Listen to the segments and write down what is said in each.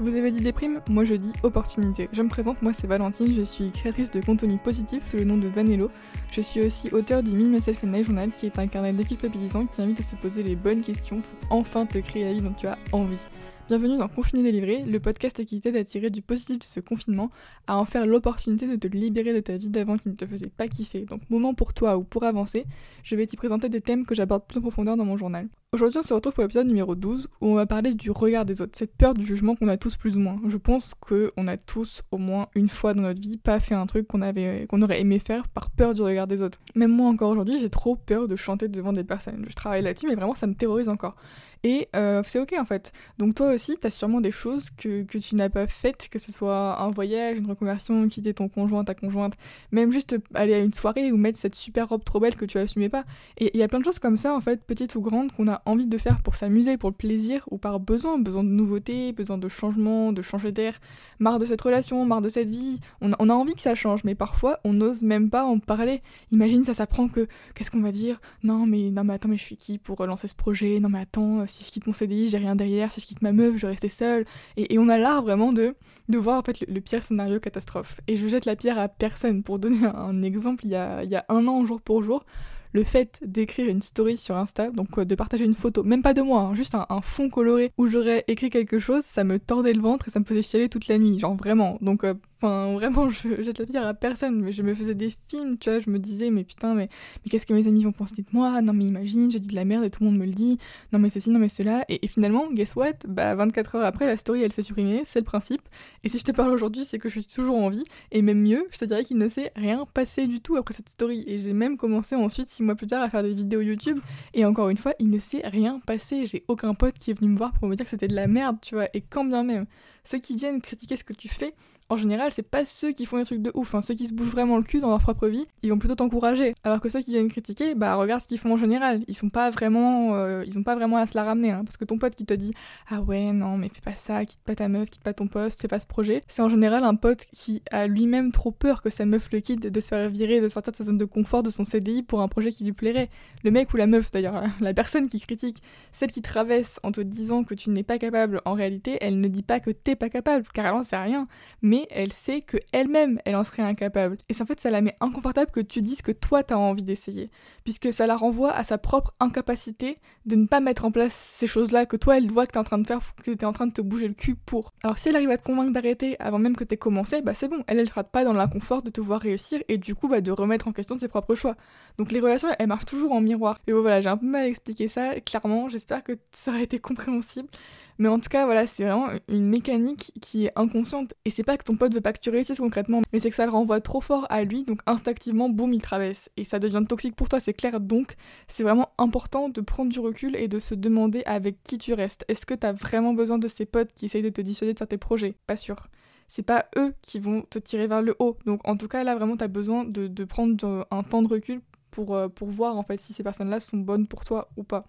Vous avez dit déprime Moi je dis opportunité. Je me présente, moi c'est Valentine, je suis créatrice de contenu positif sous le nom de Vanello. Je suis aussi auteur du Me, Myself and I Journal qui est un carnet déculpabilisant qui invite à se poser les bonnes questions pour enfin te créer la vie dont tu as envie. Bienvenue dans Confiné délivré, le podcast qui t'aide à tirer du positif de ce confinement, à en faire l'opportunité de te libérer de ta vie d'avant qui ne te faisait pas kiffer. Donc moment pour toi ou pour avancer, je vais t'y présenter des thèmes que j'aborde plus en profondeur dans mon journal. Aujourd'hui on se retrouve pour l'épisode numéro 12 où on va parler du regard des autres, cette peur du jugement qu'on a tous plus ou moins. Je pense qu'on a tous au moins une fois dans notre vie pas fait un truc qu'on avait qu'on aurait aimé faire par peur du regard des autres. Même moi encore aujourd'hui j'ai trop peur de chanter devant des personnes. Je travaille là-dessus mais vraiment ça me terrorise encore. Et euh, c'est ok en fait. Donc toi aussi, t'as sûrement des choses que, que tu n'as pas faites, que ce soit un voyage, une reconversion, quitter ton conjoint, ta conjointe, même juste aller à une soirée ou mettre cette super robe trop belle que tu assumais pas. Et il y a plein de choses comme ça en fait, petites ou grandes, qu'on a envie de faire pour s'amuser, pour le plaisir ou par besoin, besoin de nouveautés, besoin de changement, de changer d'air, marre de cette relation, marre de cette vie. On a, envie que ça change, mais parfois on n'ose même pas en parler. Imagine ça s'apprend que qu'est-ce qu'on va dire? Non mais non mais attends mais je suis qui pour lancer ce projet? Non mais attends si je quitte mon CDI, j'ai rien derrière, si je quitte ma meuf, je vais rester seule. Et, on a l'art vraiment de, de voir en fait le, pire scénario catastrophe. Et je jette la pierre à personne. Pour donner un, exemple, il y, a, il y a un an, jour pour jour, le fait d'écrire une story sur Insta, donc euh, de partager une photo, même pas de moi, hein, juste un, fond coloré où j'aurais écrit quelque chose, ça me tordait le ventre et ça me faisait chialer toute la nuit, genre vraiment. Donc euh, Enfin, vraiment, je jette la pierre à personne, mais je me faisais des films, tu vois, je me disais, mais putain, mais, qu'est-ce que mes amis vont penser de moi? Non, mais imagine, j'ai dit de la merde et tout le monde me le dit. Non, mais ceci, non, mais cela. Et, finalement, guess what? Bah, 24 heures après, la story, elle s'est supprimée, c'est le principe. Et si je te parle aujourd'hui, c'est que je suis toujours en vie. Et même mieux, je te dirais qu'il ne s'est rien passé du tout après cette story. Et j'ai même commencé ensuite, six mois plus tard, à faire des vidéos YouTube. Et encore une fois, il ne s'est rien passé. J'ai aucun pote qui est venu me voir pour me dire que c'était de la merde, tu vois. Et quand bien même, ceux qui viennent critiquer ce que tu fais, en général, c'est pas ceux qui font des trucs de ouf, hein. ceux qui se bougent vraiment le cul dans leur propre vie, ils vont plutôt t'encourager. Alors que ceux qui viennent critiquer, bah regarde ce qu'ils font en général, ils sont pas vraiment, euh, ils ont pas vraiment à se la ramener, hein. parce que ton pote qui te dit ah ouais non mais fais pas ça, quitte pas ta meuf, quitte pas ton poste, fais pas ce projet, c'est en général un pote qui a lui-même trop peur que sa meuf le quitte, de se faire virer, de sortir de sa zone de confort, de son CDI pour un projet qui lui plairait. Le mec ou la meuf d'ailleurs, la personne qui critique, celle qui traverse en te disant que tu n'es pas capable, en réalité, elle ne dit pas que t'es pas capable, car elle en sait rien, mais elle sait que elle-même, elle en serait incapable. Et en fait, ça la met inconfortable que tu dises que toi, t'as envie d'essayer. Puisque ça la renvoie à sa propre incapacité de ne pas mettre en place ces choses-là que toi, elle voit que t'es en train de faire, que t'es en train de te bouger le cul pour. Alors si elle arrive à te convaincre d'arrêter avant même que t'aies commencé, bah c'est bon. Elle, elle rate pas dans l'inconfort de te voir réussir et du coup, bah de remettre en question ses propres choix. Donc les relations, elles marchent toujours en miroir. Et voilà, j'ai un peu mal expliqué ça, clairement. J'espère que ça aurait été compréhensible. Mais en tout cas, voilà, c'est vraiment une mécanique qui est inconsciente. Et c'est pas que ton pote veut pas que tu réussisses concrètement, mais c'est que ça le renvoie trop fort à lui, donc instinctivement, boum, il traverse. Et ça devient toxique pour toi, c'est clair. Donc, c'est vraiment important de prendre du recul et de se demander avec qui tu restes. Est-ce que t'as vraiment besoin de ces potes qui essayent de te dissuader faire tes projets Pas sûr c'est pas eux qui vont te tirer vers le haut. Donc en tout cas là vraiment t'as besoin de, prendre un temps de recul pour, euh, pour voir en fait si ces personnes-là sont bonnes pour toi ou pas.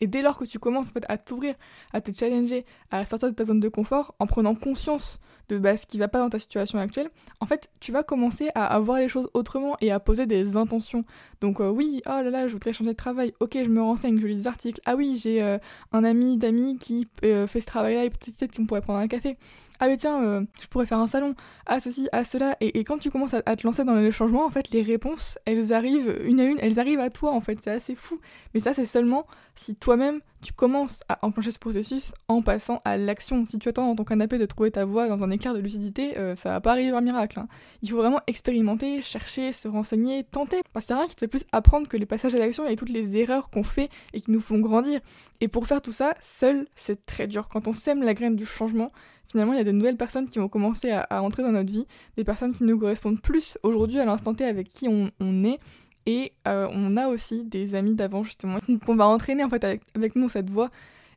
Et dès lors que tu commences en fait, à t'ouvrir, à te challenger, à sortir de ta zone de confort, en prenant conscience de bah, ce qui va pas dans ta situation actuelle, en fait, tu vas commencer à, voir les choses autrement et à poser des intentions. Donc euh, oui, oh là là, je voudrais changer de travail. Ok, je me renseigne, je lis des articles. Ah oui, j'ai euh, un ami d'amis qui euh, fait ce travail-là et peut-être qu'on pourrait prendre un café. Ah mais tiens, je pourrais faire un salon. Ah ceci, ah cela. Et, quand tu commences à, à, te lancer dans les changements, en fait, les réponses, elles arrivent une à une, elles arrivent à toi en fait. C'est assez fou. Mais ça, c'est seulement si toi-même tu commences à enclencher ce processus en passant à l'action. Si tu attends dans ton canapé de trouver ta voie dans un éclair de lucidité, euh, ça va pas arriver un miracle. Hein. Il faut vraiment expérimenter, chercher, se renseigner, tenter. Parce qu'il n'y a rien qui te fait plus apprendre que les passages à l'action et toutes les erreurs qu'on fait et qui nous font grandir. Et pour faire tout ça, seul, c'est très dur. Quand on sème la graine du changement, finalement, il y a de nouvelles personnes qui vont commencer à, entrer dans notre vie, des personnes qui nous correspondent plus aujourd'hui à l'instant T avec qui on est et euh, on a aussi des amis d'avant justement qu'on va entraîner en fait avec, avec nous cette voix.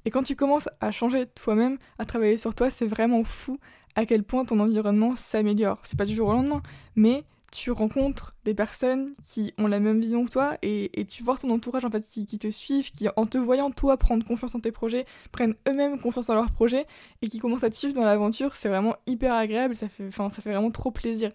Et quand tu commences à changer toi-même, à travailler sur toi, c'est vraiment fou à quel point ton environnement s'améliore. C'est pas du jour au lendemain, mais tu rencontres des personnes qui ont la même vision que toi et, tu vois ton entourage en fait qui, te suivent, qui en te voyant toi prendre confiance en tes projets, prennent eux-mêmes confiance en leurs projets et qui commencent à te suivre dans l'aventure. C'est vraiment hyper agréable, ça fait, ça fait vraiment trop plaisir.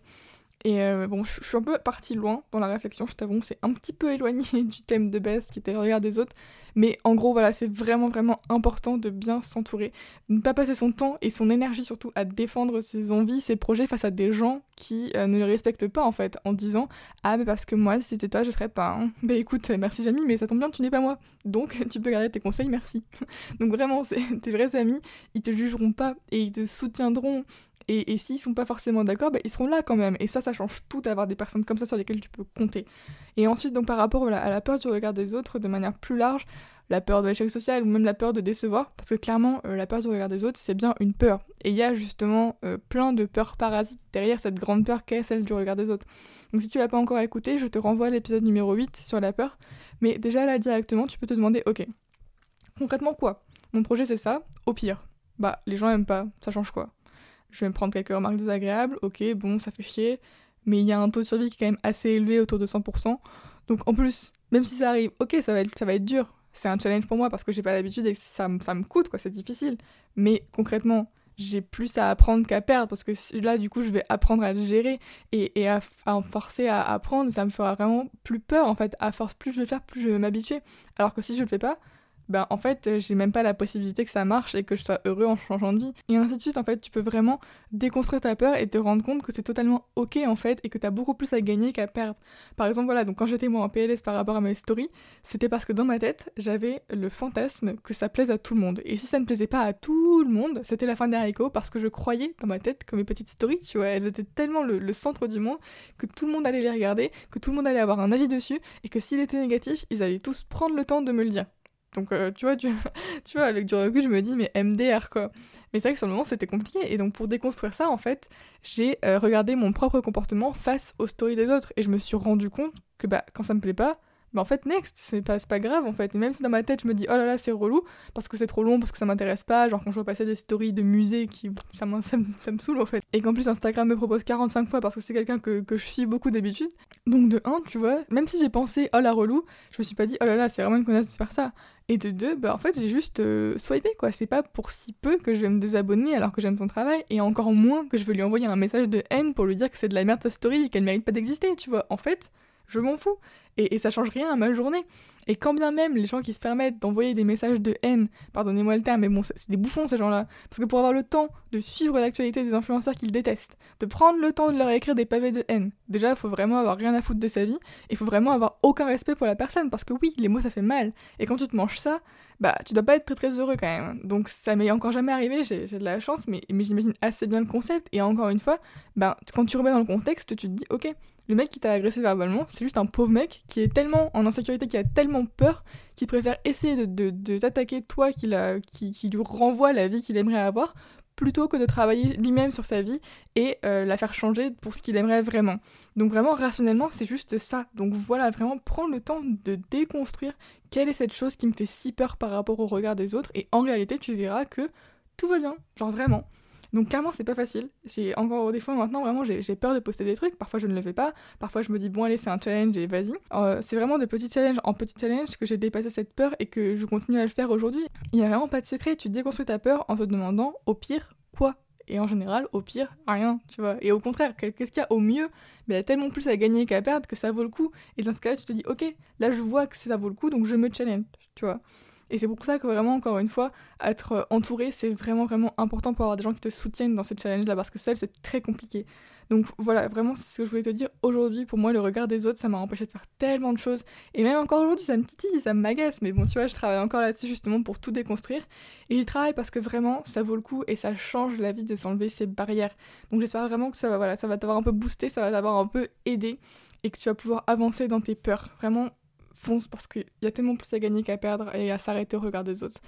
Et euh, bon, je suis un peu partie loin dans la réflexion, je t'avoue, c'est un petit peu éloigné du thème de base qui était le regard des autres. Mais en gros, voilà, c'est vraiment, vraiment important de bien s'entourer, de ne pas passer son temps et son énergie surtout à défendre ses envies, ses projets face à des gens qui euh, ne le respectent pas en fait, en disant Ah, mais parce que moi, si c'était toi, je ferais pas. Hein. Bah écoute, merci Jamie, mais ça tombe bien, tu n'es pas moi. Donc tu peux garder tes conseils, merci. Donc vraiment, tes vrais amis, ils te jugeront pas et ils te soutiendront et, s'ils sont pas forcément d'accord, bah, ils seront là quand même. Et ça, ça change tout d'avoir des personnes comme ça sur lesquelles tu peux compter. Et ensuite, donc par rapport à la peur du regard des autres, de manière plus large, la peur de l'échec social ou même la peur de décevoir, parce que clairement, euh, la peur du regard des autres, c'est bien une peur. Et il y a justement euh, plein de peurs parasites derrière cette grande peur qu'est celle du regard des autres. Donc si tu l'as pas encore écouté, je te renvoie à l'épisode numéro 8 sur la peur. Mais déjà là, directement, tu peux te demander, ok, concrètement quoi? Mon projet c'est ça, au pire. Bah, les gens aiment pas, ça change quoi? Je vais me prendre quelques remarques désagréables, ok, bon, ça fait chier, mais il y a un taux de survie qui est quand même assez élevé, autour de 100%. Donc en plus, même si ça arrive, ok, ça va être, ça va être dur, c'est un challenge pour moi parce que j'ai pas l'habitude et ça, ça me coûte, quoi, c'est difficile. Mais concrètement, j'ai plus à apprendre qu'à perdre parce que là, du coup, je vais apprendre à le gérer et, à, à forcer à apprendre, ça me fera vraiment plus peur en fait. À force, plus je vais le faire, plus je vais m'habituer. Alors que si je le fais pas, ben en fait euh, j'ai même pas la possibilité que ça marche et que je sois heureux en changeant de vie. Et ainsi de suite en fait tu peux vraiment déconstruire ta peur et te rendre compte que c'est totalement ok en fait et que t'as beaucoup plus à gagner qu'à perdre. Par exemple voilà donc quand j'étais moi en PLS par rapport à mes stories c'était parce que dans ma tête j'avais le fantasme que ça plaise à tout le monde et si ça ne plaisait pas à tout le monde c'était la fin des haricots parce que je croyais dans ma tête que mes petites stories tu vois elles étaient tellement le, le centre du monde que tout le monde allait les regarder que tout le monde allait avoir un avis dessus et que s'il était négatif ils allaient tous prendre le temps de me le dire. Donc, euh, tu, vois, tu, avec du recul, je me dis, mais MDR, quoi. Mais c'est vrai que sur le moment, c'était compliqué. Et donc, pour déconstruire ça, en fait, j'ai euh, regardé mon propre comportement face aux stories des autres. Et je me suis rendu compte que, bah, quand ça me plaît pas, bah en fait next c'est pas, pas grave en fait. Et même si dans ma tête je me dis oh là là c'est relou parce que c'est trop long parce que ça m'intéresse pas genre quand je vois passer des stories de musées qui ça, ça, ça, me saoule en fait. Et qu'en plus Instagram me propose 45 fois parce que c'est quelqu'un que, que, je suis beaucoup d'habitude. Donc de 1 tu vois même si j'ai pensé oh la relou je me suis pas dit oh là là c'est vraiment une connasse de faire ça. Et de 2 bah en fait j'ai juste euh, swipé quoi. C'est pas pour si peu que je vais me désabonner alors que j'aime son travail et encore moins que je vais lui envoyer un message de haine pour lui dire que c'est de la merde sa story et qu'elle mérite pas d'exister tu vois. En fait je m'en fous. Et, ça change rien à ma journée. Et quand bien même les gens qui se permettent d'envoyer des messages de haine, pardonnez-moi le terme, mais bon, c'est des bouffons ces gens-là. Parce que pour avoir le temps de suivre l'actualité des influenceurs qu'ils détestent, de prendre le temps de leur écrire des pavés de haine, déjà, il faut vraiment avoir rien à foutre de sa vie, et il faut vraiment avoir aucun respect pour la personne, parce que oui, les mots ça fait mal. Et quand tu te manges ça, bah tu dois pas être très très heureux quand même. Donc ça m'est encore jamais arrivé, j'ai de la chance, mais, mais j'imagine assez bien le concept. Et encore une fois, bah quand tu remets dans le contexte, tu te dis, ok, le mec qui t'a agressé verbalement, c'est juste un pauvre mec qui est tellement en insécurité, qui a tellement peur, qu'il préfère essayer de, t'attaquer toi, qui, qui, qui, lui renvoie la vie qu'il aimerait avoir, plutôt que de travailler lui-même sur sa vie et euh, la faire changer pour ce qu'il aimerait vraiment. Donc vraiment, rationnellement, c'est juste ça. Donc voilà, vraiment prendre le temps de déconstruire quelle est cette chose qui me fait si peur par rapport au regard des autres, et en réalité, tu verras que tout va bien, genre vraiment. Donc clairement, c'est pas facile. C'est encore des fois maintenant, vraiment, j'ai peur de poster des trucs. Parfois, je ne le fais pas. Parfois, je me dis, bon, allez, c'est un challenge et vas-y. Euh, c'est vraiment de petits challenges en petits challenges que j'ai dépassé cette peur et que je continue à le faire aujourd'hui. Il n'y a vraiment pas de secret. Tu déconstruis ta peur en te demandant, au pire, quoi? Et en général, au pire, rien, tu vois. Et au contraire, qu'est-ce qu'il y a au mieux? Mais il y a tellement plus à gagner qu'à perdre que ça vaut le coup. Et dans ce cas-là, tu te dis, ok, là je vois que ça vaut le coup, donc je me challenge, tu vois. Et c'est pour ça que vraiment, encore une fois, être euh, entouré, c'est vraiment, vraiment important pour avoir des gens qui te soutiennent dans ces challenges-là, parce que seul, c'est très compliqué. Donc voilà, vraiment, c'est ce que je voulais te dire aujourd'hui. Pour moi, le regard des autres, ça m'a empêché de faire tellement de choses. Et même encore aujourd'hui, ça me titille, ça m'agace. Mais bon, tu vois, je travaille encore là-dessus justement pour tout déconstruire. Et j'y travaille parce que vraiment, ça vaut le coup et ça change la vie de s'enlever ces barrières. Donc j'espère vraiment que ça va, voilà, ça va t'avoir un peu boosté, ça va t'avoir un peu aidé et que tu vas pouvoir avancer dans tes peurs. Vraiment, fonce parce qu'il y a tellement plus à gagner qu'à perdre et à s'arrêter au regard des autres.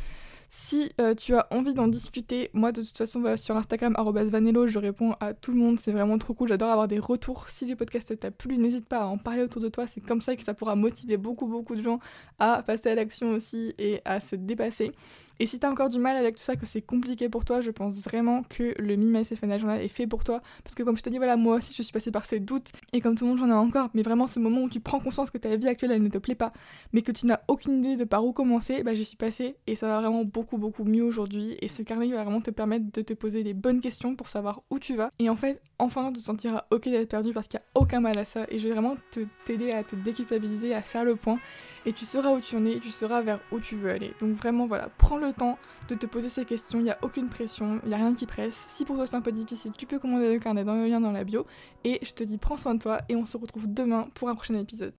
Si euh, tu as envie d'en discuter, moi de toute façon sur Instagram vanello, je réponds à tout le monde, c'est vraiment trop cool, j'adore avoir des retours. Si le podcast t'a plu, n'hésite pas à en parler autour de toi, c'est comme ça que ça pourra motiver beaucoup beaucoup de gens à passer à l'action aussi et à se dépasser. Et si t'as encore du mal avec tout ça, que c'est compliqué pour toi, je pense vraiment que le Me Myself Journal est fait pour toi. Parce que comme je te dis, voilà, moi aussi je suis passée par ces doutes, et comme tout le monde j'en ai encore, mais vraiment ce moment où tu prends conscience que ta vie actuelle elle ne te plaît pas, mais que tu n'as aucune idée de par où commencer, bah j'y suis passée, et ça va vraiment beaucoup beaucoup mieux aujourd'hui et ce carnet va vraiment te permettre de te poser les bonnes questions pour savoir où tu vas et en fait enfin tu te sentiras ok d'être perdu parce qu'il n'y a aucun mal à ça et je vais vraiment te t'aider à te déculpabiliser, à faire le point et tu sauras où tu en es tu sauras vers où tu veux aller. Donc vraiment voilà, prends le temps de te poser ces questions, il n'y a aucune pression, il n'y a rien qui presse. Si pour toi c'est un peu difficile, tu peux commander le carnet dans le lien dans la bio et je te dis prends soin de toi et on se retrouve demain pour un prochain épisode.